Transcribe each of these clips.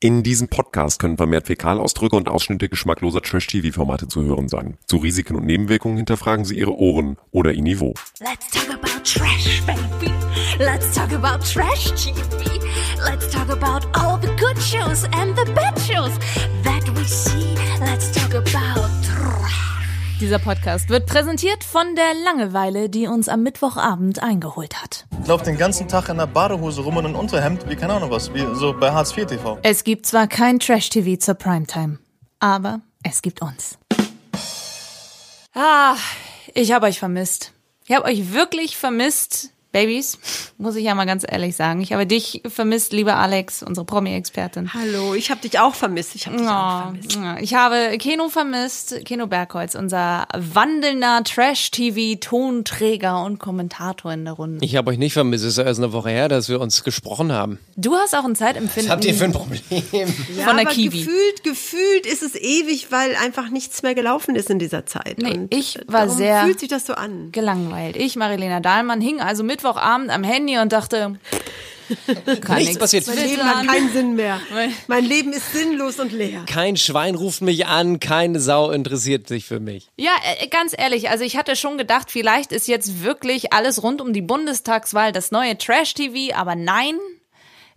In diesem Podcast können vermehrt Fäkalausdrücke und Ausschnitte geschmackloser Trash-TV-Formate zu hören sein. Zu Risiken und Nebenwirkungen hinterfragen Sie Ihre Ohren oder Ihr Niveau. Let's talk about trash, baby. Let's talk about trash TV. Let's talk about all the good shows and the bad shows that we see. Dieser Podcast wird präsentiert von der Langeweile, die uns am Mittwochabend eingeholt hat. Ich laufe den ganzen Tag in der Badehose rum und in Unterhemd, wie keine Ahnung was, wie so bei Hartz IV TV. Es gibt zwar kein Trash-TV zur Primetime, aber es gibt uns. Ah, ich habe euch vermisst. Ich habe euch wirklich vermisst. Babys, muss ich ja mal ganz ehrlich sagen. Ich habe dich vermisst, lieber Alex, unsere Promi-Expertin. Hallo, ich habe dich auch vermisst. Ich habe dich auch vermisst. Ich habe Keno vermisst, Keno Bergholz, unser wandelnder Trash-TV-Tonträger und Kommentator in der Runde. Ich habe euch nicht vermisst. Es ist ja erst eine Woche her, dass wir uns gesprochen haben. Du hast auch ein Zeitempfinden Was habt ihr für ein Problem? Ja, von der aber Kiwi. Gefühlt, gefühlt ist es ewig, weil einfach nichts mehr gelaufen ist in dieser Zeit. Nee, Und ich war darum sehr- Fühlt sich das so an? gelangweilt. Ich, Marilena Dahlmann, hing also Mittwochabend am Handy und dachte, kann Nichts passiert. Mein Leben hat keinen Sinn mehr. Mein Leben ist sinnlos und leer. Kein Schwein ruft mich an, keine Sau interessiert sich für mich. Ja, äh, ganz ehrlich, also ich hatte schon gedacht, vielleicht ist jetzt wirklich alles rund um die Bundestagswahl das neue Trash-TV, aber nein,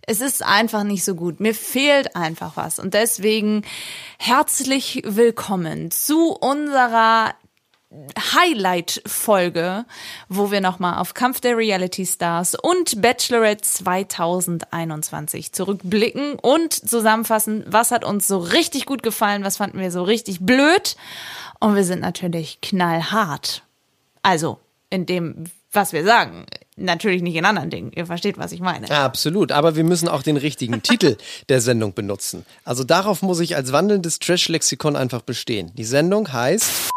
es ist einfach nicht so gut. Mir fehlt einfach was. Und deswegen herzlich willkommen zu unserer Highlight-Folge, wo wir nochmal auf Kampf der Reality Stars und Bachelorette 2021 zurückblicken und zusammenfassen, was hat uns so richtig gut gefallen, was fanden wir so richtig blöd. Und wir sind natürlich knallhart. Also, in dem, was wir sagen. Natürlich nicht in anderen Dingen. Ihr versteht, was ich meine. Absolut, aber wir müssen auch den richtigen Titel der Sendung benutzen. Also darauf muss ich als wandelndes Trash-Lexikon einfach bestehen. Die Sendung heißt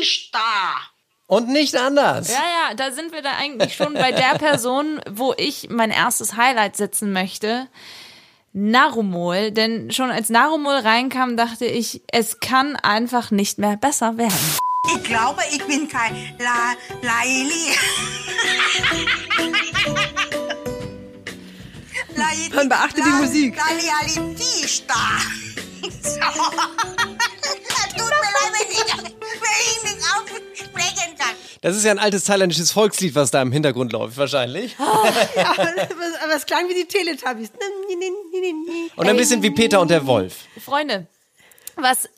T-Star. und nicht anders. Ja, ja, da sind wir da eigentlich schon bei der Person, wo ich mein erstes Highlight setzen möchte. Narumol, denn schon als Narumol reinkam, dachte ich, es kann einfach nicht mehr besser werden. Ich glaube, ich bin kein La Laili. Man beachte die Musik. Laili T-Star. So. Tut Das ist ja ein altes thailändisches Volkslied, was da im Hintergrund läuft, wahrscheinlich. Ja, aber, aber es klang wie die Teletubbies. Und ein bisschen wie Peter und der Wolf. Freunde, was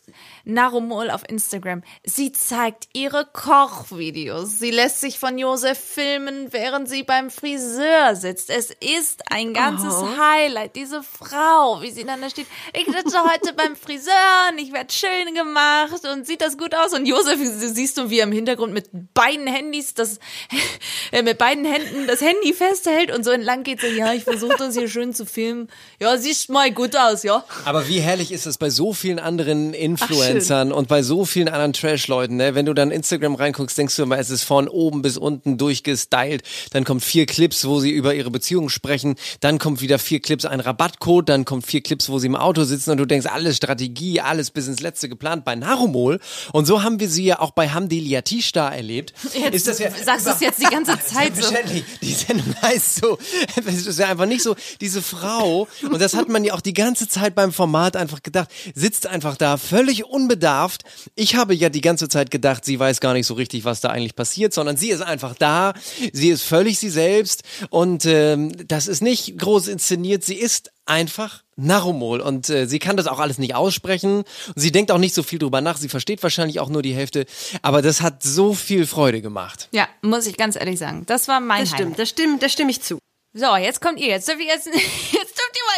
Narumol auf Instagram. Sie zeigt ihre Kochvideos. Sie lässt sich von Josef filmen, während sie beim Friseur sitzt. Es ist ein ganzes Highlight. Diese Frau, wie sie dann da steht. Ich sitze heute beim Friseur und ich werde schön gemacht und sieht das gut aus. Und Josef, siehst du, wie er im Hintergrund mit beiden Handys das, äh, mit beiden Händen das Handy festhält und so entlang geht so, ja, ich versuche das hier schön zu filmen. Ja, siehst mal gut aus, ja. Aber wie herrlich ist es bei so vielen anderen Influencern und bei so vielen anderen Trash-Leuten, ne? Wenn du dann Instagram reinguckst, denkst du immer, es ist von oben bis unten durchgestylt. Dann kommt vier Clips, wo sie über ihre Beziehung sprechen. Dann kommt wieder vier Clips, ein Rabattcode. Dann kommt vier Clips, wo sie im Auto sitzen und du denkst, alles Strategie, alles bis ins Letzte geplant bei Narumol. Und so haben wir sie ja auch bei Hamdi Liatishtar erlebt. Jetzt sagst du es jetzt die ganze Zeit so. Die Sendung heißt so. Es ist ja einfach nicht so, diese Frau, und das hat man ja auch die ganze Zeit beim Format einfach gedacht, sitzt einfach da völlig unbedarft. Ich habe ja die ganze Zeit gedacht, sie weiß gar nicht so richtig, was da eigentlich passiert, sondern sie ist einfach da. Sie ist völlig sie selbst und ähm, das ist nicht groß inszeniert. Sie ist einfach Narumol und äh, sie kann das auch alles nicht aussprechen. Und sie denkt auch nicht so viel drüber nach. Sie versteht wahrscheinlich auch nur die Hälfte. Aber das hat so viel Freude gemacht. Ja, muss ich ganz ehrlich sagen. Das war mein Das stimmt, Highlight. das stimmt, da stimme ich zu. So, jetzt kommt ihr. Jetzt dürft ihr, jetzt, jetzt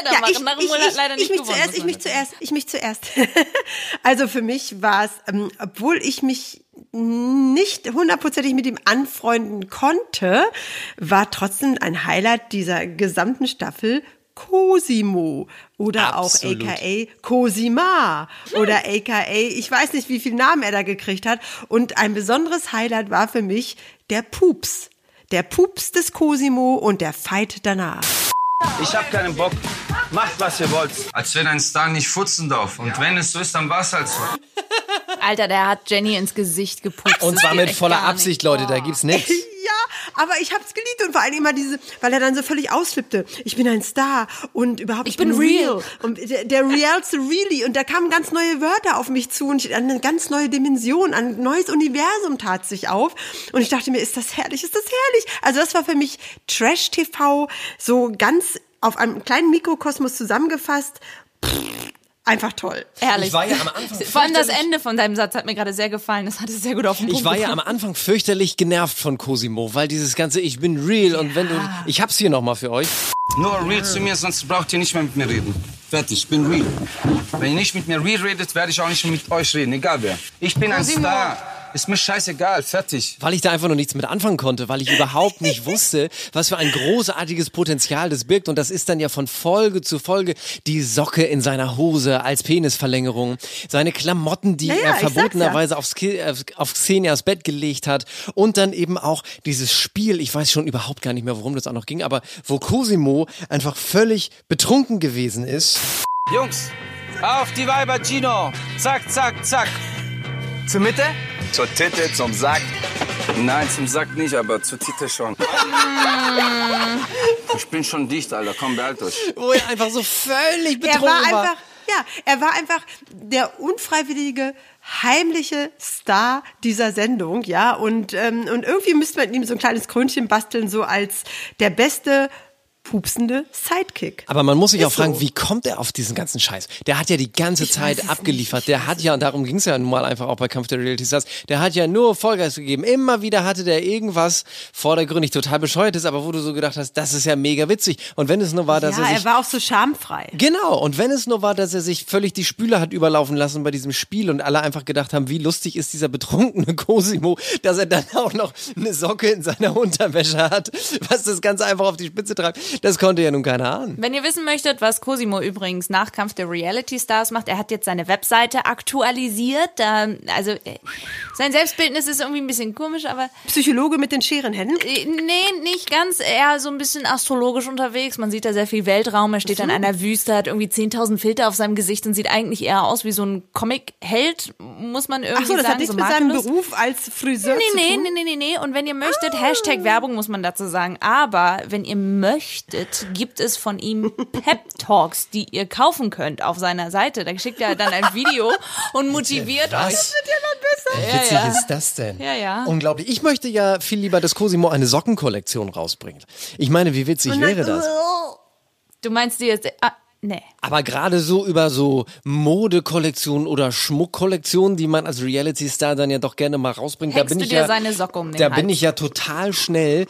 dürft ihr weitermachen. Narumol hat leider ich nicht mich gewonnen. zuerst, ich mich zuerst, ich mich zuerst. also für mich war es, ähm, obwohl ich mich nicht hundertprozentig mit ihm anfreunden konnte, war trotzdem ein Highlight dieser gesamten Staffel Cosimo oder Absolut. auch aka Cosima oder aka, ich weiß nicht, wie viel Namen er da gekriegt hat. Und ein besonderes Highlight war für mich der Pups. Der Pups des Cosimo und der Fight danach. Ich hab keinen Bock. Macht, was ihr wollt. Als wenn ein Star nicht futzen darf. Und wenn es so ist, dann war's halt so. Alter, der hat Jenny ins Gesicht gepupst. Und zwar mit voller Absicht, nicht. Leute, da gibt's nichts. Aber ich hab's geliebt und vor allem immer diese, weil er dann so völlig ausflippte. Ich bin ein Star und überhaupt Ich bin real. und der, der realste really und da kamen ganz neue Wörter auf mich zu und eine ganz neue Dimension, ein neues Universum tat sich auf und ich dachte mir, ist das herrlich, ist das herrlich. Also das war für mich Trash TV so ganz auf einem kleinen Mikrokosmos zusammengefasst. Pff, einfach toll. Ehrlich. Ich war ja am Anfang Vor allem das Ende von deinem Satz hat mir gerade sehr gefallen. Das hat es sehr gut auf den Punkt Ich war ja am. Anfang fürchterlich genervt von Cosimo, weil dieses ganze Ich bin real und wenn du, ich hab's hier nochmal für euch. Nur real zu mir, sonst braucht ihr nicht mehr mit mir reden. Fertig, ich bin real. Wenn ihr nicht mit mir real redet, werde ich auch nicht mit euch reden, egal wer. Ich bin ein Star. Ist mir scheißegal, fertig. Weil ich da einfach noch nichts mit anfangen konnte, weil ich überhaupt nicht wusste, was für ein großartiges Potenzial das birgt. Und das ist dann ja von Folge zu Folge die Socke in seiner Hose als Penisverlängerung, seine Klamotten, die Ja, ja, er verbotenerweise aufs, Ki- äh, auf Xenias Bett gelegt hat und dann eben auch dieses Spiel, ich weiß schon überhaupt gar nicht mehr, worum das auch noch ging, aber wo Cosimo einfach völlig betrunken gewesen ist. Jungs, auf die Weiber, Gino. Zack, zack, zack. Zur Mitte? Zur Titte, zum Sack. Nein, zum Sack nicht, aber zur Titel schon. Ich bin schon dicht, Alter. Komm, behalt euch. Wo er einfach so völlig Er betrunken war einfach, ja, er war einfach der unfreiwillige heimliche Star dieser Sendung, ja, und ähm, und irgendwie müsste man ihm so ein kleines Krönchen basteln, so als der beste pupsende Sidekick. Aber man muss sich Ist auch fragen, so. wie kommt er auf diesen ganzen Scheiß? Der hat ja die ganze Ich Zeit abgeliefert. Der hat ja, und darum ging es ja nun mal einfach auch bei Kampf der Reality Stars, der hat ja nur Vollgas gegeben. Immer wieder hatte der irgendwas vordergründig total bescheuertes, aber wo du so gedacht hast, das ist ja mega witzig. Und wenn es nur war, dass ja, er er sich war auch so schamfrei. Genau, und wenn es nur war, dass er sich völlig die Spüle hat überlaufen lassen bei diesem Spiel und alle einfach gedacht haben, wie lustig ist dieser betrunkene Cosimo, dass er dann auch noch eine Socke in seiner Unterwäsche hat, was das Ganze einfach auf die Spitze treibt, das konnte ja nun keiner ahnen. Wenn ihr wissen möchtet, was Cosimo übrigens nach Kampf der Reality Stars macht, er hat jetzt seine Webseite aktualisiert. Da, also äh, sein Selbstbildnis ist irgendwie ein bisschen komisch, aber Psychologe mit den Scherenhänden. äh, nee, nicht ganz. Eher so ein bisschen astrologisch unterwegs. Man sieht da sehr viel Weltraum. Er steht an einer Wüste, hat irgendwie 10.000 Filter auf seinem Gesicht und sieht eigentlich eher aus wie so ein Comic-Held, muss man irgendwie Ach so, das sagen. hat nichts so mit seinem. Beruf als Friseur Nee, zu nee, tun. nee, nee, nee, nee. Und wenn ihr möchtet, Hashtag Werbung muss man dazu sagen. Aber wenn ihr möchtet, gibt es von ihm Pep Talks, die ihr kaufen könnt auf seiner Seite. Da schickt er dann ein Video und motiviert euch. Wie witzig ist das denn? Ja, ja. Unglaublich. Ich möchte ja viel lieber, dass Cosimo eine Sockenkollektion rausbringt. Ich meine, wie witzig wäre das? Du meinst dir jetzt, ah, nee. Aber gerade so über so Modekollektionen oder Schmuckkollektionen, die man als Reality-Star dann ja doch gerne mal rausbringt, da Hängst bin du ich dir ja, seine Socke um den da Hals? bin ich ja total schnell,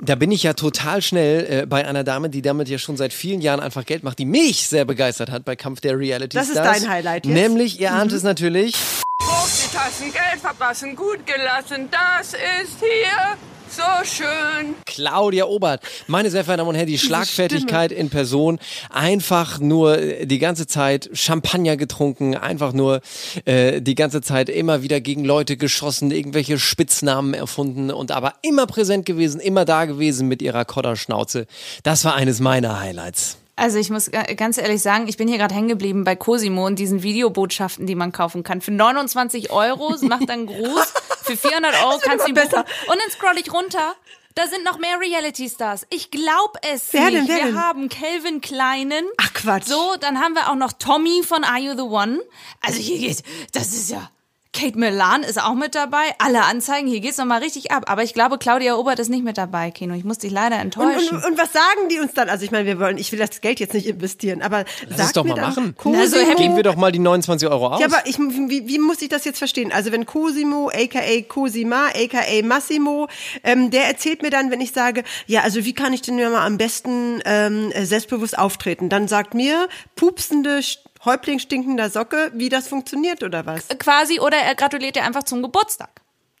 da bin ich ja total schnell äh, bei einer Dame, die damit ja schon seit vielen Jahren einfach Geld macht, die mich sehr begeistert hat bei Kampf der Reality-Stars. Das ist dein Highlight jetzt? Nämlich, ihr ahnt es natürlich, die Tassen Geld verpassen, gut gelassen. Das ist hier so schön. Claudia Obert. Meine sehr verehrten Damen und Herren, die Schlagfertigkeit in Person. Einfach nur äh, die ganze Zeit Champagner getrunken, einfach nur äh, die ganze Zeit immer wieder gegen Leute geschossen, irgendwelche Spitznamen erfunden und aber immer präsent gewesen, immer da gewesen mit ihrer Kodderschnauze. Das war eines meiner Highlights. Also ich muss ga- ganz ehrlich sagen, ich bin hier gerade hängen geblieben bei Cosimo und diesen Videobotschaften, die man kaufen kann. Für 29 Euro macht dann Gruß, für 400 Euro kannst du ihn buchen. Und dann scroll ich runter. Da sind noch mehr Reality-Stars. Ich glaub es Wer nicht. denn, Wir denn? haben Calvin Kleinen. Ach, Quatsch. So, dann haben wir auch noch Tommy von Are You the One. Also hier geht, das ist ja. Kate Milan ist auch mit dabei. Alle Anzeigen, hier geht's nochmal richtig ab. Aber ich glaube, Claudia Obert ist nicht mit dabei, Kino. Ich muss dich leider Und, enttäuschen. und, und was sagen die uns dann? Also ich meine, wir wollen, ich will das Geld jetzt nicht investieren, aber Lass sag es doch mir mal dann, machen. Cosimo, so happy- Geben wir doch mal die 29 Euro aus. Ja, aber ich, wie, wie muss ich das jetzt verstehen? Also wenn Cosimo, aka Cosima, aka Massimo, ähm, der erzählt mir dann, wenn ich sage, ja, also wie kann ich denn ja mal am besten ähm, selbstbewusst auftreten? Dann sagt mir, pupsende, Häuptling stinkender Socke, wie das funktioniert oder was? quasi oder er gratuliert dir einfach zum Geburtstag.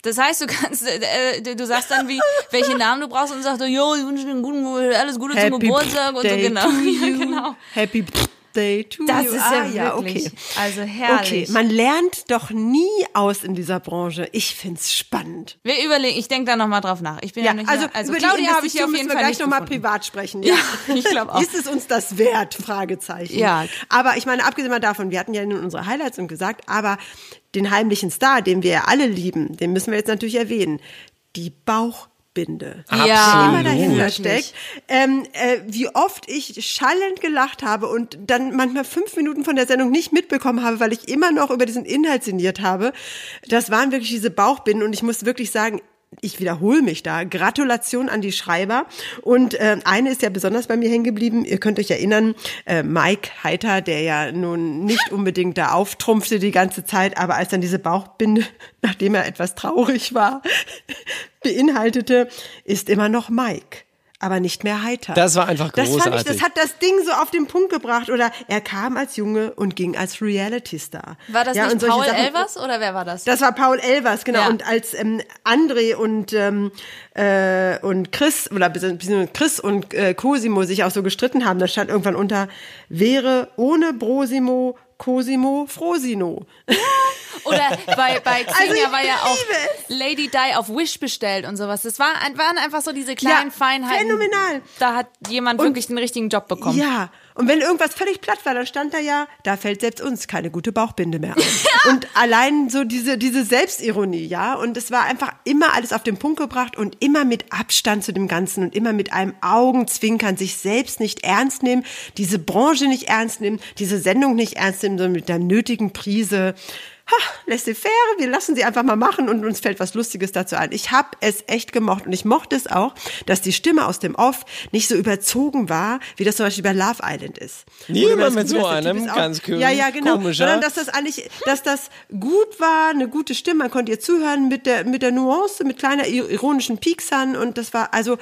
Das heißt, du kannst, äh, du sagst dann, wie, welche Namen du brauchst und sagst, jo, ich wünsche dir einen guten, alles Gute zum Geburtstag und so, genau. to Ja, genau. Happy Birthday to Das you. ist ah, ja wirklich, okay. also herrlich. Okay, man lernt doch nie aus in dieser Branche. Ich find's spannend. Wir überlegen, ich denke da nochmal drauf nach. Ich bin ja, Ja, nicht also, mehr, also über Claudia die habe ich hier auf müssen jeden wir Fall gleich nochmal privat sprechen. Ja, ich glaub auch. Ist es uns das wert? Fragezeichen. Ja. Aber ich meine, abgesehen mal davon, wir hatten ja nun unsere Highlights und gesagt, aber den heimlichen Star, den wir ja alle lieben, den müssen wir jetzt natürlich erwähnen. Die Bauchbinde. Ja. immer dahinter steckt. Ähm, äh, wie oft ich schallend gelacht habe und dann manchmal fünf Minuten von der Sendung nicht mitbekommen habe, weil ich immer noch über diesen Inhalt sinniert habe. Das waren wirklich diese Bauchbinden und ich muss wirklich sagen, ich wiederhole mich da. Gratulation an die Schreiber. Und äh, eine ist ja besonders bei mir hängen geblieben. Ihr könnt euch erinnern, äh, Mike Heiter, der ja nun nicht unbedingt da auftrumpfte die ganze Zeit, aber als dann diese Bauchbinde, nachdem er etwas traurig war, beinhaltete, ist immer noch Mike. Aber nicht mehr heiter. Das war einfach Das, fand ich, großartig. das hat das Ding so auf den Punkt gebracht. Oder er kam als Junge und ging als Reality-Star. War das Ja, und nicht Paul Sachen- Elvers oder wer war das? das war Paul Elvers, genau. Ja. Und als ähm, André und ähm, äh, und Chris oder Chris und äh, Cosimo sich auch so gestritten haben, da stand irgendwann unter wäre ohne Brosimo Cosimo Frosino. Oder bei, bei Xenia Also war ja auch liebe Lady Di auf Wish bestellt und sowas. Das war, waren einfach so diese kleinen Ja, Feinheiten. phänomenal. Da hat jemand wirklich den richtigen Job bekommen. Ja, und wenn irgendwas völlig platt war, dann stand da ja, da fällt selbst uns keine gute Bauchbinde mehr ein. Und allein so diese, diese Selbstironie, ja. Und es war einfach immer alles auf den Punkt gebracht und immer mit Abstand zu dem Ganzen und immer mit einem Augenzwinkern, sich selbst nicht ernst nehmen, diese Branche nicht ernst nehmen, diese Sendung nicht ernst nehmen, sondern mit der nötigen Prise. Ha, laissez-faire, wir lassen sie einfach mal machen und uns fällt was Lustiges dazu ein. Ich habe es echt gemocht und ich mochte es auch, dass die Stimme aus dem Off nicht so überzogen war, wie das zum Beispiel bei Love Island ist. Das mit so einem ganz Ja, ja, genau. komischer- Sondern dass das eigentlich, dass das gut war, eine gute Stimme, man konnte ihr zuhören mit der, mit der Nuance, mit kleiner ironischen Pieksern und das war also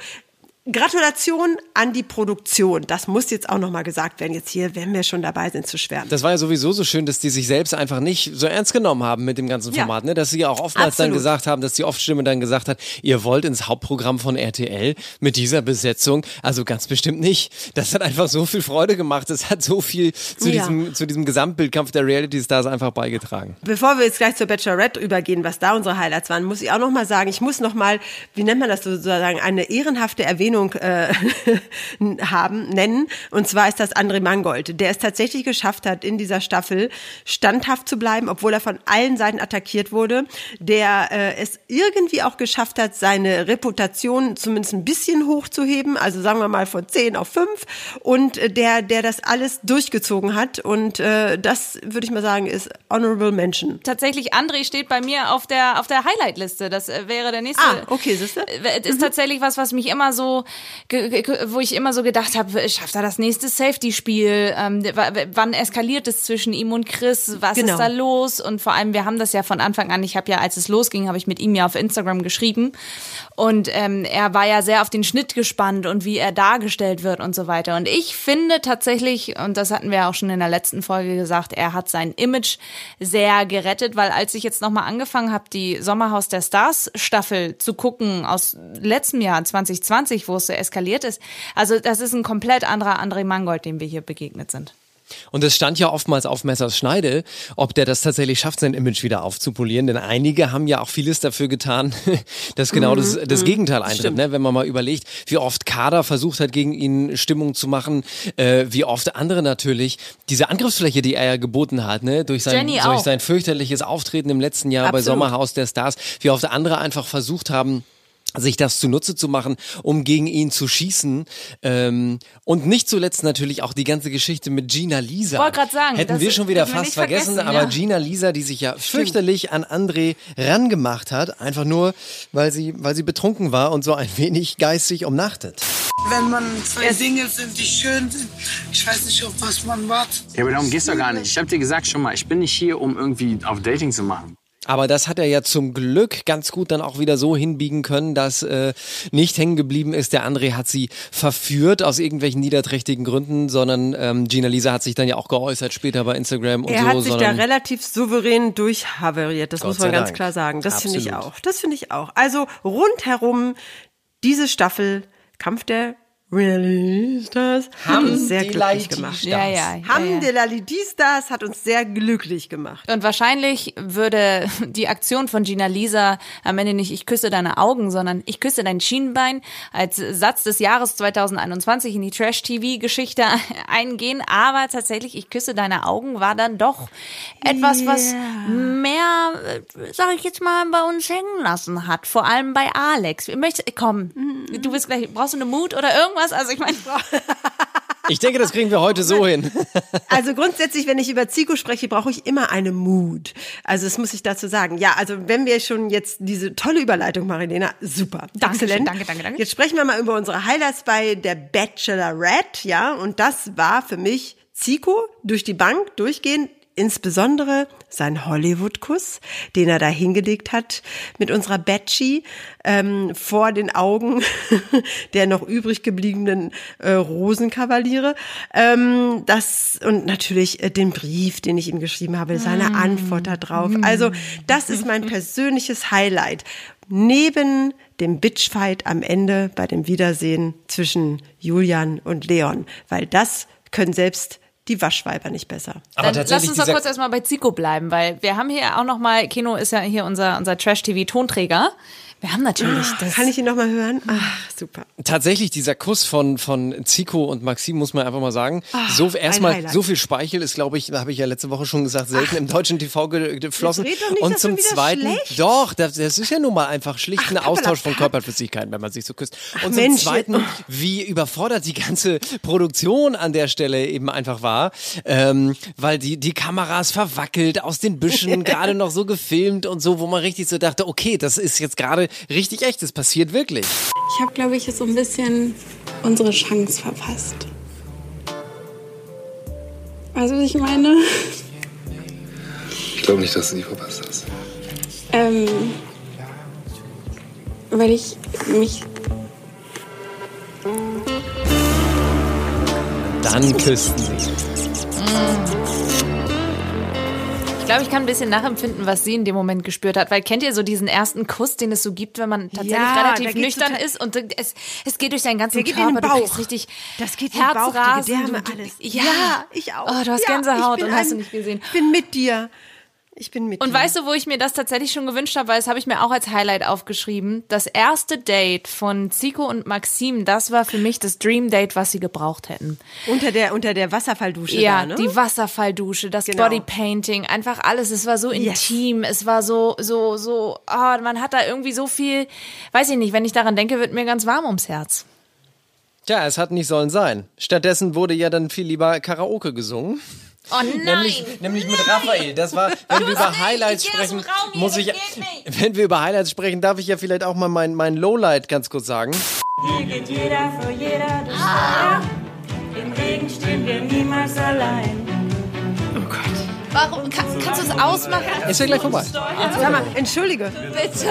Gratulation an die Produktion. Das muss jetzt auch nochmal gesagt werden. Jetzt hier, wenn wir schon dabei sind zu schwärmen. Das war ja sowieso so schön, dass die sich selbst einfach nicht so ernst genommen haben mit dem ganzen Ja. Format, ne? Dass sie ja auch oftmals dann Absolut. gesagt haben, dass die Off-Stimme dann gesagt hat, ihr wollt ins Hauptprogramm von RTL mit dieser Besetzung, also ganz bestimmt nicht. Das hat einfach so viel Freude gemacht. Das hat so viel zu Ja. diesem zu diesem Gesamtbildkampf der Reality Stars einfach beigetragen. Bevor wir jetzt gleich zur Bachelorette übergehen, was da unsere Highlights waren, muss ich auch noch mal sagen, ich muss noch mal, wie nennt man das sozusagen, eine ehrenhafte Erwähnung äh, haben, nennen. Und zwar ist das André Mangold, der es tatsächlich geschafft hat, in dieser Staffel standhaft zu bleiben, obwohl er von allen Seiten attackiert wurde, der äh, es irgendwie auch geschafft hat, seine Reputation zumindest ein bisschen hochzuheben, also sagen wir mal von 10 auf 5 und äh, der, der das alles durchgezogen hat und äh, das würde ich mal sagen ist Honorable Mention. Tatsächlich, André steht bei mir auf der, auf der Highlight-Liste. Das äh, wäre der nächste. Ah, okay, siehste. Äh, Es ist tatsächlich was, was mich immer so, wo ich immer so gedacht habe, schafft er das nächste Safety-Spiel? Ähm, wann eskaliert es zwischen ihm und Chris? Was Genau. ist da los? Und vor allem, wir haben das ja von Anfang an, ich habe ja, als es losging, habe ich mit ihm ja auf Instagram geschrieben. Und ähm, er war ja sehr auf den Schnitt gespannt und wie er dargestellt wird und so weiter. Und ich finde tatsächlich, und das hatten wir auch schon in der letzten Folge gesagt, er hat sein Image sehr gerettet, weil als ich jetzt nochmal angefangen habe, die Sommerhaus der Stars Staffel zu gucken aus letztem Jahr 2020, wo es so eskaliert ist, also das ist ein komplett anderer André Mangold, dem wir hier begegnet sind. Und es stand ja oftmals auf Messers Schneide, ob der das tatsächlich schafft, sein Image wieder aufzupolieren. Denn einige haben ja auch vieles dafür getan, dass genau das, das Gegenteil eintritt. Ne? Wenn man mal überlegt, wie oft Kader versucht hat, gegen ihn Stimmung zu machen, äh, wie oft andere natürlich diese Angriffsfläche, die er ja geboten hat, ne? durch, sein, durch sein fürchterliches Auftreten im letzten Jahr bei Absolut. Sommerhaus der Stars, wie oft andere einfach versucht haben, sich das zunutze zu machen, um gegen ihn zu schießen. Ähm, und nicht zuletzt natürlich auch die ganze Geschichte mit Gina Lisa. Wollte grad sagen, Hätten das wir schon wieder fast vergessen, vergessen, aber ja. Gina Lisa, die sich ja fürchterlich an André rangemacht hat, einfach nur, weil sie, weil sie betrunken war und so ein wenig geistig umnachtet. Wenn man zwei Singles sind, die schön sind, ich weiß nicht, auf was man wartet. Ja, aber darum geht's doch gar nicht. Ich hab dir gesagt schon mal, ich bin nicht hier, um irgendwie auf Dating zu machen. Aber das hat er ja zum Glück ganz gut dann auch wieder so hinbiegen können, dass äh, nicht hängen geblieben ist. Der André hat sie verführt aus irgendwelchen niederträchtigen Gründen, sondern ähm, Gina Lisa hat sich dann ja auch geäußert später bei Instagram und Er so. hat sich da relativ souverän durchhaveriert, das Gott muss man ganz Dank. klar sagen. Das finde ich auch. Das finde ich auch. Also rundherum diese Staffel Kampf der Realistas hat uns sehr glücklich gemacht. Stars. Ja, ja, ja, Hamdelalitistas hat uns sehr glücklich gemacht. Und wahrscheinlich würde die Aktion von Gina Lisa am Ende nicht ich küsse deine Augen, sondern ich küsse dein Schienbein als Satz des Jahres 2021 in die Trash-TV-Geschichte eingehen. Aber tatsächlich, ich küsse deine Augen war dann doch etwas, was mehr, sag ich jetzt mal, bei uns hängen lassen hat. Vor allem bei Alex. Ich möchte, komm, du bist gleich, brauchst du eine Mut oder irgendwas? Also ich meine, Ich denke, das kriegen wir heute so hin. Also grundsätzlich, wenn ich über Zico spreche, brauche ich immer eine Mut. Also das muss ich dazu sagen. Ja, also wenn wir schon jetzt diese tolle Überleitung, Marilena, super. Exzellent. danke, danke, danke. Jetzt sprechen wir mal über unsere Highlights bei der Bachelorette, ja. Und das war für mich Zico durch die Bank durchgehend. Insbesondere sein Hollywood-Kuss, den er da hingelegt hat mit unserer Batchy ähm, vor den Augen der noch übrig gebliebenen äh, Rosenkavaliere. Ähm, das und natürlich äh, den Brief, den ich ihm geschrieben habe, seine Antwort da drauf. Also das ist mein persönliches Highlight. Neben dem Bitchfight am Ende bei dem Wiedersehen zwischen Julian und Leon, weil das können selbst die Waschweiber nicht besser. Aber Dann lass uns doch kurz erstmal bei Zico bleiben, weil wir haben hier auch noch mal, Kino ist ja hier unser, unser Trash-TV-Tonträger. Wir haben natürlich das. Kann ich ihn noch mal hören? Ach, super. Tatsächlich, dieser Kuss von, von Zico und Maxim, muss man einfach mal sagen. Ah, so, erstmal, so viel Speichel ist, glaube ich, habe ich ja letzte Woche schon gesagt, selten im deutschen TV ge geflossen. doch nicht, und zum Zweiten, schlecht. doch, das, das ist ja nun mal einfach schlicht ein Austausch von. Körperflüssigkeiten, wenn man sich so küsst. Und zum Mensch. Zweiten, wie überfordert die ganze Produktion an der Stelle eben einfach war, ähm, weil die, die Kameras verwackelt, aus den Büschen, gerade noch so gefilmt und so, wo man richtig so dachte, okay, das ist jetzt gerade richtig echt, das passiert wirklich. Ich habe, glaube ich, so ein bisschen unsere Chance verpasst. Weißt du, was ich meine? Ich glaube nicht, dass du die verpasst hast. Ähm, weil ich mich Dann küssten sie. Glaube, ich kann ein bisschen nachempfinden, was sie in dem Moment gespürt hat. Weil kennt ihr so diesen ersten Kuss, den es so gibt, wenn man tatsächlich Ja, relativ nüchtern ist und es, es geht durch deinen ganzen Der Körper. Du kriegst richtig Das geht in den Bauch, die Herzrasen. Gedärme, du, du, alles. Ja. Ja, ich auch. Oh, du hast Ja, Gänsehaut und hast ein- du nicht gesehen. Ich bin mit dir. Ich bin mit Und dir. weißt du, wo ich mir das tatsächlich schon gewünscht habe, weil das habe ich mir auch als Highlight aufgeschrieben. Das erste Date von Zico und Maxim, das war für mich das Dream Date, was sie gebraucht hätten. unter der unter der Wasserfalldusche Ja, da, ne? die Wasserfalldusche, das Genau. Bodypainting, einfach alles. Es war so intim, es war so, so, so, ah, man hat da irgendwie so viel, weiß ich nicht, wenn ich daran denke, wird mir ganz warm ums Herz. Tja, es hat nicht sollen sein. Stattdessen wurde ja dann viel lieber Karaoke gesungen. Oh nein! Nämlich, nämlich mit Raphael. Das war, wenn wir über Highlights sprechen, muss ich, wenn wir über Highlights sprechen, darf ich ja vielleicht auch mal mein, mein Lowlight ganz kurz sagen. Hier geht jeder für jeder durchs Feuer. Im Regen stehen wir niemals allein. Warum? Kann, kannst du es ausmachen? Ist ja gleich vorbei. Sag mal, entschuldige. Bitte!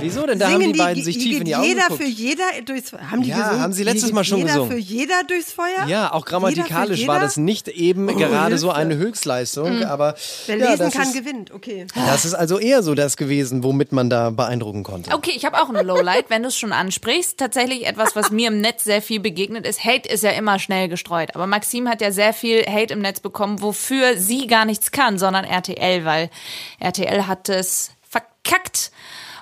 Wieso denn? Da haben Singen die beiden sich tief geht in die Augen jeder geguckt. für jeder durchs Feuer. Haben die Ja, gesungen? haben sie letztes Mal schon jeder gesungen. für jeder durchs Feuer? Ja, auch grammatikalisch Jeder war das jeder? nicht eben Oh, gerade so Hilfe. eine Höchstleistung, aber Wer ja, lesen kann, ist, gewinnt. Okay. das ist also eher so das gewesen, womit man da beeindrucken konnte. Okay, ich habe auch ein Lowlight, wenn du es schon ansprichst. Tatsächlich etwas, was mir im Netz sehr viel begegnet ist. Hate ist ja immer schnell gestreut. Aber Maxim hat ja sehr viel Hate im Netz bekommen, wofür sie gar nichts kann, sondern RTL, weil RTL hat es verkackt.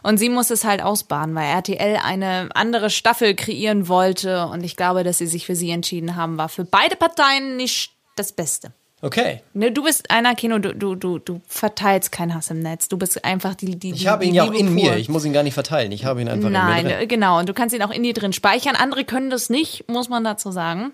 Und sie muss es halt ausbaden, weil RTL eine andere Staffel kreieren wollte. Und ich glaube, dass sie sich für sie entschieden haben, war für beide Parteien nicht das Beste. Okay. Ne, du bist einer, Kino, du, du, du, du verteilst keinen Hass im Netz. Du bist einfach die, die, Ich habe ihn ja auch in mir. pur. Ich muss ihn gar nicht verteilen. Ich habe ihn einfach Nein, in mir äh, genau. Und du kannst ihn auch in dir drin speichern. Andere können das nicht, muss man dazu sagen.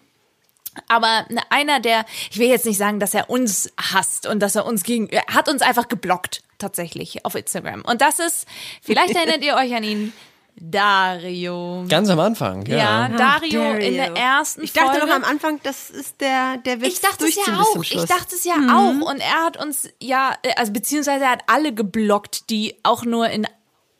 Aber ne, einer, der, ich will jetzt nicht sagen, dass er uns hasst und dass er uns gegen, er hat uns einfach geblockt, tatsächlich, auf Instagram. Und das ist, vielleicht erinnert ihr euch an ihn, Dario. Ganz am Anfang, ja. Ja, Dario, Dario. in der ersten Ich dachte Folge. noch am Anfang, das ist der, der wird Ich dachte es ja auch. Ich dachte es ja Mhm. auch. Und er hat uns ja, äh, also beziehungsweise er hat alle geblockt, die auch nur in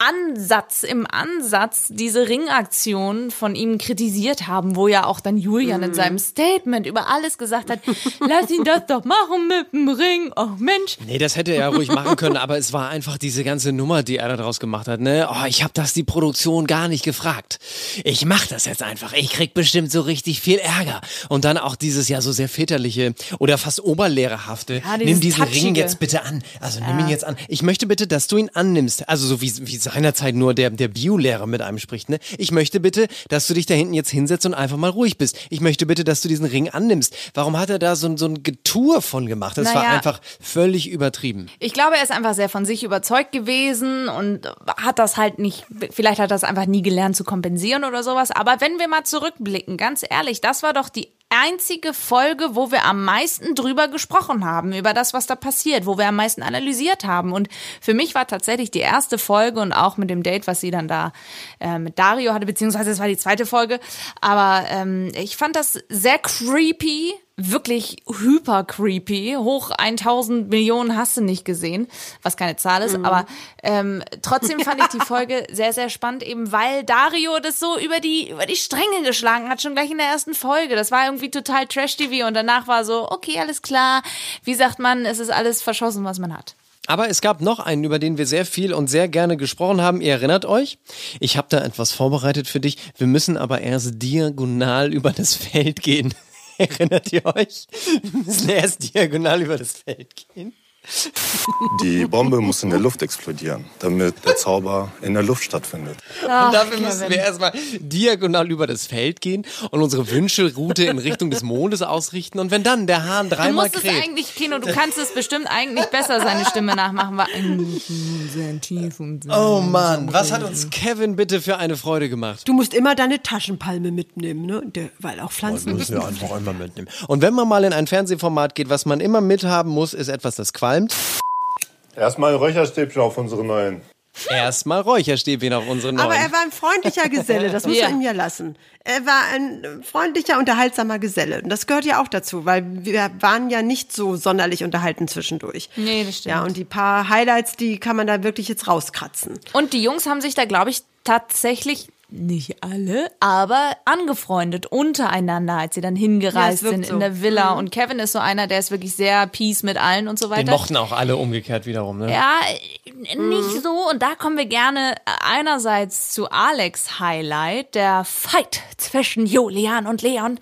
Ansatz, im Ansatz diese Ringaktion von ihm kritisiert haben, wo ja auch dann Julian Mhm. in seinem Statement über alles gesagt hat, lass ihn das doch machen mit dem Ring. Oh Mensch. Nee, das hätte er ja ruhig machen können, aber es war einfach diese ganze Nummer, die er daraus gemacht hat. Ne? Oh, ich habe das die Produktion gar nicht gefragt. Ich mach das jetzt einfach. Ich krieg bestimmt so richtig viel Ärger. Und dann auch dieses ja so sehr väterliche oder fast oberlehrerhafte. Ja, nimm diesen Ring Touchige. jetzt bitte an. Also nimm ihn jetzt an. Ich möchte bitte, dass du ihn annimmst. Also so wie, wie seinerzeit nur der, der Biolehrer mit einem spricht. Ne? Ich möchte bitte, dass du dich da hinten jetzt hinsetzt und einfach mal ruhig bist. Ich möchte bitte, dass du diesen Ring annimmst. Warum hat er da so, so ein Getue von gemacht? Das war Naja. einfach völlig übertrieben. Ich glaube, er ist einfach sehr von sich überzeugt gewesen und hat das halt nicht, vielleicht hat er das einfach nie gelernt zu kompensieren oder sowas. Aber wenn wir mal zurückblicken, ganz ehrlich, das war doch die einzige Folge, wo wir am meisten drüber gesprochen haben, über das, was da passiert, wo wir am meisten analysiert haben. Und für mich war tatsächlich die erste Folge und auch mit dem Date, was sie dann da äh, mit Dario hatte, beziehungsweise es war die zweite Folge. Aber ähm, ich fand das sehr creepy, wirklich hyper creepy. Hoch 1000 Millionen hast du nicht gesehen, was keine Zahl ist. Aber ähm, trotzdem fand ich die Folge sehr, sehr spannend, eben weil Dario das so über die, über die Stränge geschlagen hat, schon gleich in der ersten Folge. Das war irgendwie total Trash-TV und danach war so, okay, alles klar. Wie sagt man, es ist alles verschossen, was man hat. Aber es gab noch einen, über den wir sehr viel und sehr gerne gesprochen haben. Ihr erinnert euch? Ich habe da etwas vorbereitet für dich. Wir müssen aber erst diagonal über das Feld gehen. Erinnert ihr euch? Wir müssen erst diagonal über das Feld gehen. Die Bombe muss in der Luft explodieren, damit der Zauber in der Luft stattfindet. und dafür müssen wir erstmal diagonal über das Feld gehen und unsere Wünschelroute in Richtung des Mondes ausrichten. Und wenn dann der Hahn Du dreimal musst es kräht. eigentlich, Kino, du kannst es bestimmt eigentlich besser seine Stimme nachmachen. War sehr tief und sehr Oh Mann, was hat uns Kevin bitte für eine Freude gemacht? Du musst immer deine Taschenpalme mitnehmen, ne? Der, weil auch Pflanzen. müssen wir einfach immer mitnehmen. Und wenn man mal in ein Fernsehformat geht, was man immer mithaben muss, ist etwas, das qualmt. Erstmal ein Räucherstäbchen auf unsere neuen. Erstmal Räucherstäbchen auf unsere neuen. Aber er war ein freundlicher Geselle, das muss Ja. man ihm ja lassen. Er war ein freundlicher, unterhaltsamer Geselle. Und das gehört ja auch dazu, weil wir waren ja nicht so sonderlich unterhalten zwischendurch. Nee, das stimmt. Ja, und die paar Highlights, die kann man da wirklich jetzt rauskratzen. Und die Jungs haben sich da, glaube ich, tatsächlich nicht alle, aber angefreundet untereinander, als sie dann Ja, hingereist wirkt sind so. in der Villa. Mhm. Und Kevin ist so einer, der ist wirklich sehr peace mit allen und so weiter. Den mochten auch alle umgekehrt wiederum, ne? Ja, äh, nicht so. Und da kommen wir gerne einerseits zu Alex Highlight, der Fight zwischen Julian und Leon.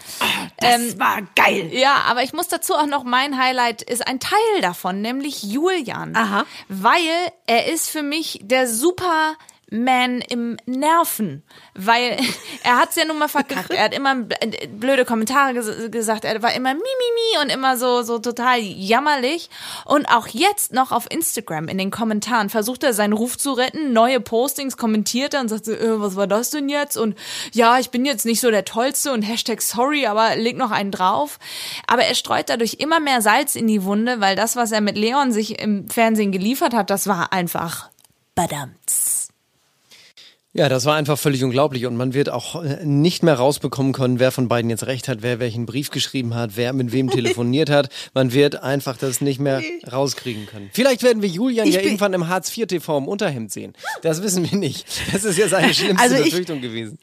Das war geil. Ja, aber ich muss dazu auch noch, mein Highlight ist ein Teil davon, nämlich Julian. Aha. Weil er ist für mich der super Man im Nerven, weil er hat's ja nun mal verkackt. Er hat immer äh, blöde Kommentare ges gesagt. Er war immer mimimi und immer so so total jammerlich. Und auch jetzt noch auf Instagram in den Kommentaren versucht er seinen Ruf zu retten. Neue Postings kommentiert er und sagt so, äh, was war das denn jetzt? Und ja, ich bin jetzt nicht so der tollste und Hashtag sorry, aber leg noch einen drauf. Aber er streut dadurch immer mehr Salz in die Wunde, weil das, was er mit Leon sich im Fernsehen geliefert hat, das war einfach badamts. Ja, das war einfach völlig unglaublich und man wird auch äh, nicht mehr rausbekommen können, wer von beiden jetzt recht hat, wer welchen Brief geschrieben hat, wer mit wem telefoniert hat. Man wird einfach das nicht mehr rauskriegen können. Vielleicht werden wir Julian Ich ja irgendwann im Hartz IV TV im Unterhemd sehen. Das wissen wir nicht. Das ist ja seine schlimmste Also ich- Befürchtung gewesen.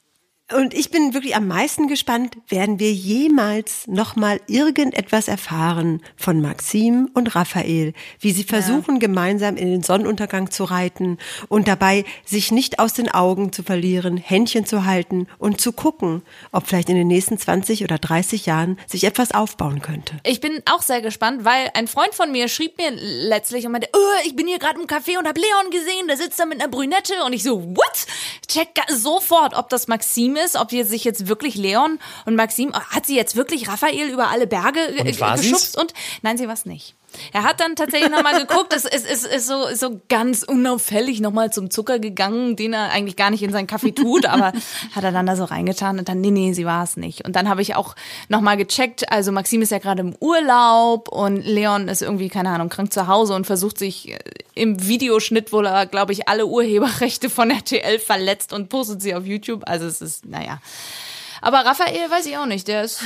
Und ich bin wirklich am meisten gespannt, werden wir jemals nochmal irgendetwas erfahren von Maxim und Raphael, wie sie versuchen, gemeinsam in den Sonnenuntergang zu reiten und dabei sich nicht aus den Augen zu verlieren, Händchen zu halten und zu gucken, ob vielleicht in den nächsten 20 oder 30 Jahren sich etwas aufbauen könnte. Ich bin auch sehr gespannt, weil ein Freund von mir schrieb mir letztlich und meinte, oh, ich bin hier gerade im Café und hab Leon gesehen, der sitzt da mit einer Brünette und ich so, what? Check sofort, ob das Maxim ist, ob jetzt sich jetzt wirklich Leon und Maxim, hat sie jetzt wirklich Raphael über alle Berge ge- Und war geschubst und nein, sie war's nicht. Er hat dann tatsächlich nochmal geguckt, es ist, ist, ist so, so ganz unauffällig nochmal zum Zucker gegangen, den er eigentlich gar nicht in seinen Kaffee tut, aber hat er dann da so reingetan und dann, nee, nee, sie war es nicht. Und dann habe ich auch nochmal gecheckt, also Maxim ist ja gerade im Urlaub und Leon ist irgendwie, keine Ahnung, krank zu Hause und versucht sich äh, im Videoschnitt wohl, er, glaube ich, alle Urheberrechte von RTL verletzt und postet sie auf YouTube. Also es ist, naja. Aber Raphael weiß ich auch nicht, der ist,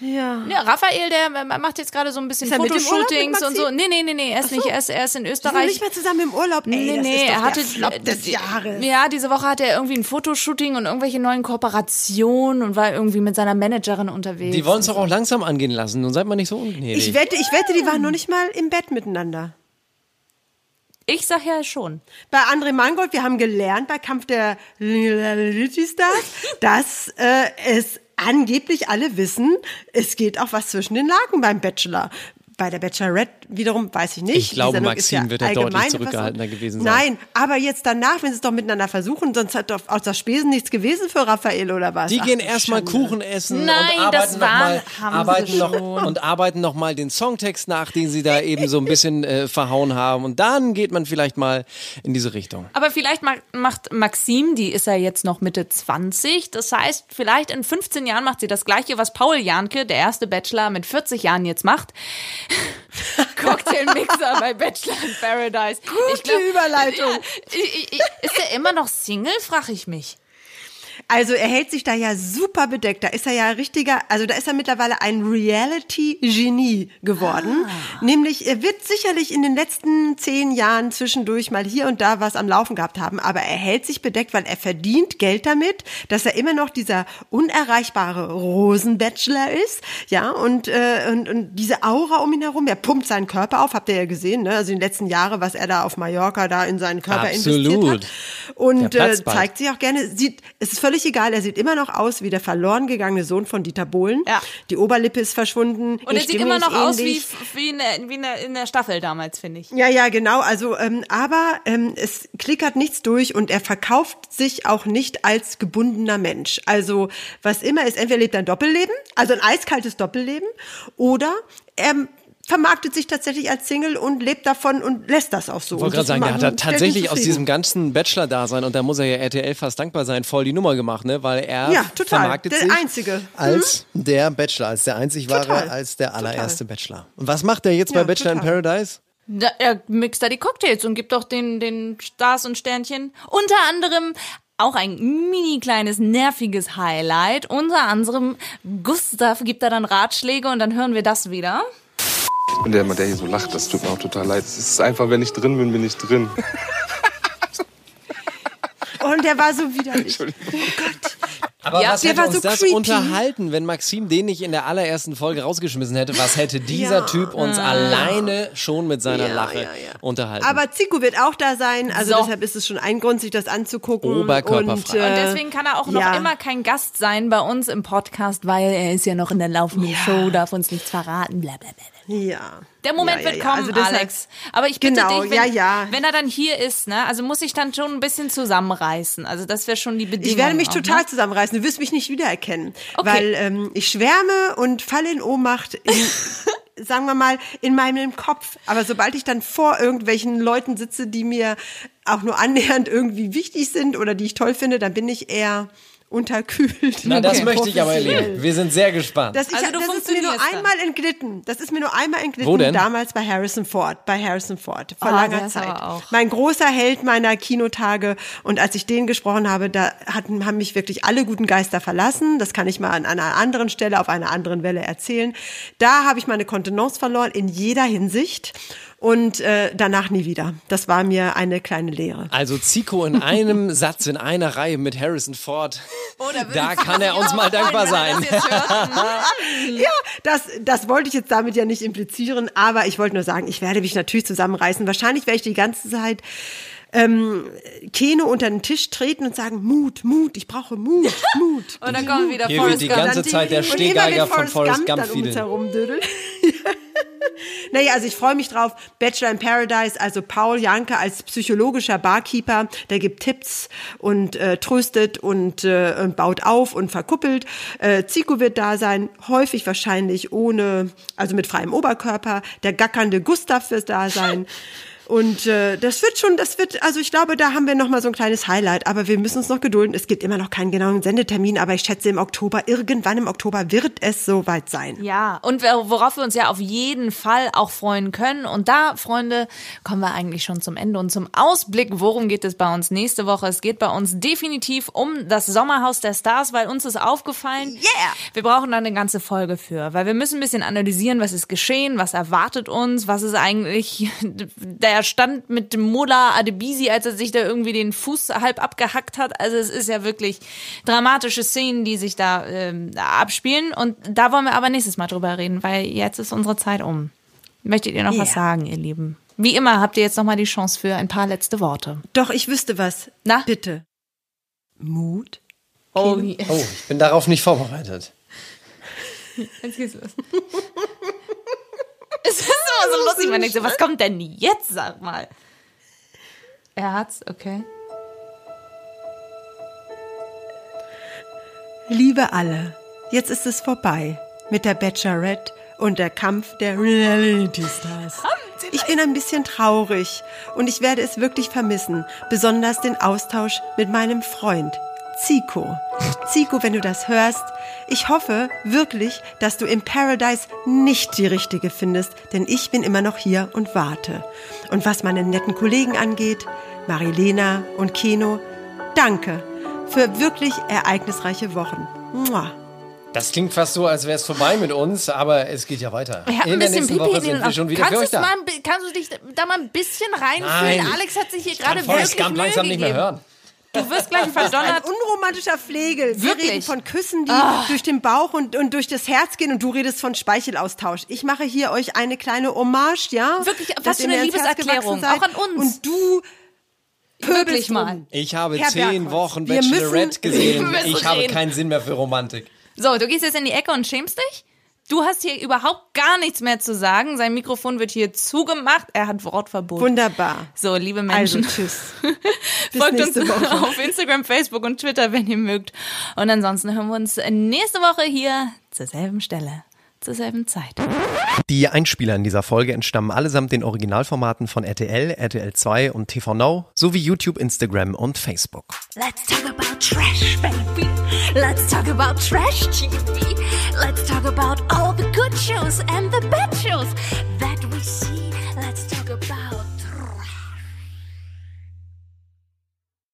Ja. Ja, Raphael, der äh, macht jetzt gerade so ein bisschen er Fotoshootings und so. Nee, nee, nee, nee, er ist nicht, er ist, er ist in Wir sind Österreich. nicht mehr zusammen im Urlaub. Ey, Nee, das nee, ist doch er hatte des Jahres. Ja, diese Woche hatte er irgendwie ein Fotoshooting und irgendwelche neuen Kooperationen und war irgendwie mit seiner Managerin unterwegs. Die wollen es doch auch langsam angehen lassen. Nun seid mal nicht so ungnädig. Ich wette, ich wette, die waren noch nicht mal im Bett miteinander. Ich sag ja schon. Bei André Mangold, wir haben gelernt bei Kampf der Reality Stars, dass äh, es angeblich alle wissen, es geht auch was zwischen den Laken beim Bachelor. Bei der Bachelorette wiederum weiß ich nicht. Ich glaube, Maxim wird da deutlich zurückgehaltener gewesen sein. Nein, aber jetzt danach, wenn sie es doch miteinander versuchen, sonst hat doch aus der Spesen nichts gewesen für Raphael oder was? Die Ach, gehen erstmal. Kuchen essen Nein, und arbeiten das noch arbeiten und arbeiten noch mal den Songtext nach, den sie da eben so ein bisschen äh, verhauen haben. Und dann geht man vielleicht mal in diese Richtung. Aber vielleicht ma- macht Maxim, die ist ja jetzt noch Mitte 20. Das heißt, vielleicht in 15 Jahren macht sie das Gleiche, was Paul Janke, der erste Bachelor, mit 40 Jahren jetzt macht. Cocktailmixer bei Bachelor in Paradise. Gute Überleitung. Ja, ich, ich, ist er immer noch Single, frage ich mich. Also er hält sich da ja super bedeckt. Da ist er ja richtiger, also da ist er mittlerweile ein Reality-Genie geworden. Ah. Nämlich, er wird sicherlich in den letzten zehn Jahren zwischendurch mal hier und da was am Laufen gehabt haben, aber er hält sich bedeckt, weil er verdient Geld damit, dass er immer noch dieser unerreichbare Rosenbachelor ist. Ja, und, äh, und, und diese Aura um ihn herum, er pumpt seinen Körper auf, habt ihr ja gesehen, ne? Also in den letzten Jahren, was er da auf Mallorca da in seinen Körper investiert Absolut. hat. Und äh, zeigt sich auch gerne, sieht, es ist völlig egal, er sieht immer noch aus wie der verloren gegangene Sohn von Dieter Bohlen. Ja. Die Oberlippe ist verschwunden. Und er sieht immer noch aus wie, wie, in, der, wie in, der, in der Staffel damals, finde ich. Ja, ja, genau. Also, ähm, aber ähm, es klickert nichts durch und er verkauft sich auch nicht als gebundener Mensch. Also, was immer ist, entweder lebt er ein Doppelleben, also ein eiskaltes Doppelleben, oder er vermarktet sich tatsächlich als Single und lebt davon und lässt das auch so. Ich wollte gerade sagen, der hat da tatsächlich aus diesem ganzen Bachelor-Dasein, und da muss er ja RTL fast dankbar sein, voll die Nummer gemacht, ne? Weil er Ja, total. vermarktet Der sich Einzige. als der Bachelor, als der einzig wahre, Total. als der allererste Bachelor. Und was macht er jetzt bei Ja, Bachelor in total. Paradise? Da, er mixt da die Cocktails und gibt doch den, den Stars und Sternchen. Unter anderem auch ein mini kleines nerviges Highlight. Unter anderem Gustav gibt da dann Ratschläge und dann hören wir das wieder. Ich bin der immer, der hier so lacht. Das tut mir auch total leid. Es ist einfach, wenn ich drin bin, bin ich drin. Und der war so widerlich. Aber Ja, was hätte uns so das creepy. unterhalten, wenn Maxim den nicht in der allerersten Folge rausgeschmissen hätte? Was hätte dieser Ja. Typ uns alleine schon mit seiner Ja, Lache ja, ja. unterhalten? Aber Zico wird auch da sein, also So. deshalb ist es schon ein Grund, sich das anzugucken. Oberkörperfrei. Und, äh, Und deswegen kann er auch noch ja. immer kein Gast sein bei uns im Podcast, weil er ist ja noch in der laufenden Show, darf uns nichts verraten, bla bla bla. Ja. Der Moment Ja, ja, wird kommen, Also Alex. Aber ich bitte Genau, dich, wenn, wenn er dann hier ist, ne, also muss ich dann schon ein bisschen zusammenreißen. Also das wäre schon die Bedingung. Ich werde mich auch, total Ne? zusammenreißen. Du wirst mich nicht wiedererkennen. Okay. Weil ähm, ich schwärme und falle in Ohnmacht in, sagen wir mal, in meinem Kopf. Aber sobald ich dann vor irgendwelchen Leuten sitze, die mir auch nur annähernd irgendwie wichtig sind oder die ich toll finde, dann bin ich eher unterkühlt. Na, das Okay. möchte ich aber erleben. Wir sind sehr gespannt. Das, ich, Also du das ist mir nur einmal entglitten. Das ist mir nur einmal entglitten. Wo denn? Damals bei Harrison Ford. Bei Harrison Ford. Vor Ah, der langer Zeit. Mein großer Held meiner Kinotage. Und als ich den gesprochen habe, da hatten, haben mich wirklich alle guten Geister verlassen. Das kann ich mal an einer anderen Stelle, auf einer anderen Welle erzählen. Da habe ich meine Kontenance verloren in jeder Hinsicht. Und äh, danach nie wieder. Das war mir eine kleine Lehre. Also Zico in einem Satz, in einer Reihe mit Harrison Ford. Oh, da kann er uns mal dankbar sein. Ja, das, das wollte ich jetzt damit ja nicht implizieren, aber ich wollte nur sagen, ich werde mich natürlich zusammenreißen. Wahrscheinlich werde ich die ganze Zeit ähm, Keno unter den Tisch treten und sagen, Mut, Mut, ich brauche Mut, Mut. Und dann kommt wieder Hier Forrest wird die Gump. ganze Zeit der Stehgeiger von Forrest Gump dann um herum dödeln. Naja, also ich freue mich drauf. Bachelor in Paradise, also Paul Janke als psychologischer Barkeeper, der gibt Tipps und äh, tröstet und, äh, und baut auf und verkuppelt. Äh, Zico wird da sein, häufig wahrscheinlich ohne, also mit freiem Oberkörper. Der gackernde Gustav wird da sein. Und äh, das wird schon, das wird, also ich glaube, da haben wir noch mal so ein kleines Highlight. Aber wir müssen uns noch gedulden. Es gibt immer noch keinen genauen Sendetermin, aber ich schätze im Oktober, irgendwann im Oktober wird es soweit sein. Ja, und worauf wir uns ja auf jeden Fall auch freuen können. Und da, Freunde, kommen wir eigentlich schon zum Ende und zum Ausblick. Worum geht es bei uns nächste Woche? Es geht bei uns definitiv um das Sommerhaus der Stars, weil uns ist aufgefallen, Yeah! wir brauchen da eine ganze Folge für, weil wir müssen ein bisschen analysieren, was ist geschehen, was erwartet uns, was ist eigentlich der Stand mit Mullah Adebisi, als er sich da irgendwie den Fuß halb abgehackt hat. Also es ist ja wirklich dramatische Szenen, die sich da ähm, abspielen. Und da wollen wir aber nächstes Mal drüber reden, weil jetzt ist unsere Zeit um. Möchtet ihr noch was Yeah. sagen, ihr Lieben? Wie immer habt ihr jetzt noch mal die Chance für ein paar letzte Worte. Doch, ich wüsste was. Na? Bitte. Mut? Oh, Oh, ich bin darauf nicht vorbereitet. Jetzt geht's los. ist immer so lustig, man denkt so, was kommt denn jetzt, sag mal. Er hat's, okay. Liebe alle, jetzt ist es vorbei mit der Bachelorette und der Kampf der Reality Stars. Ich bin ein bisschen traurig und ich werde es wirklich vermissen, besonders den Austausch mit meinem Freund Zico. Zico, wenn du das hörst, ich hoffe wirklich, dass du im Paradise nicht die richtige findest, denn ich bin immer noch hier und warte. Und was meine netten Kollegen angeht, Marilena und Keno, danke für wirklich ereignisreiche Wochen. Mua. Das klingt fast so, als wäre es vorbei mit uns, aber es geht ja weiter. Ich hab ein in der bisschen nächsten Pipi Woche in sind wir schon wieder kannst für euch da. mal, Kannst du dich da mal ein bisschen reinfühlen? Nein. Alex hat sich hier Ich kann gerade wirklich Mühe langsam nicht mehr gegeben. hören. Du wirst gleich verdonnert. unromantischer Flegel. Wir Wirklich? reden von Küssen, die Ah. durch den Bauch und, und durch das Herz gehen und du redest von Speichelaustausch. Ich mache hier euch eine kleine Hommage, ja? Wirklich, fast schon eine Liebeserklärung, auch an uns. Und du Wirklich pöbelst mal. Ich habe Herr zehn Bergholz, Wochen Bachelorette gesehen. Ich habe reden. keinen Sinn mehr für Romantik. So, du gehst jetzt in die Ecke und schämst dich? Du hast hier überhaupt gar nichts mehr zu sagen. Sein Mikrofon wird hier zugemacht. Er hat Wortverbot. Wunderbar. So, liebe Menschen. Also tschüss. Folgt uns Woche. auf Instagram, Facebook und Twitter, wenn ihr mögt. Und ansonsten hören wir uns nächste Woche hier zur selben Stelle, zur selben Zeit. Die Einspieler in dieser Folge entstammen allesamt den Originalformaten von RTL, RTL 2 und TV Now sowie YouTube, Instagram und Facebook. Let's talk about trash, baby. Let's talk about trash TV. Let's talk about all the good shows and the bad shows that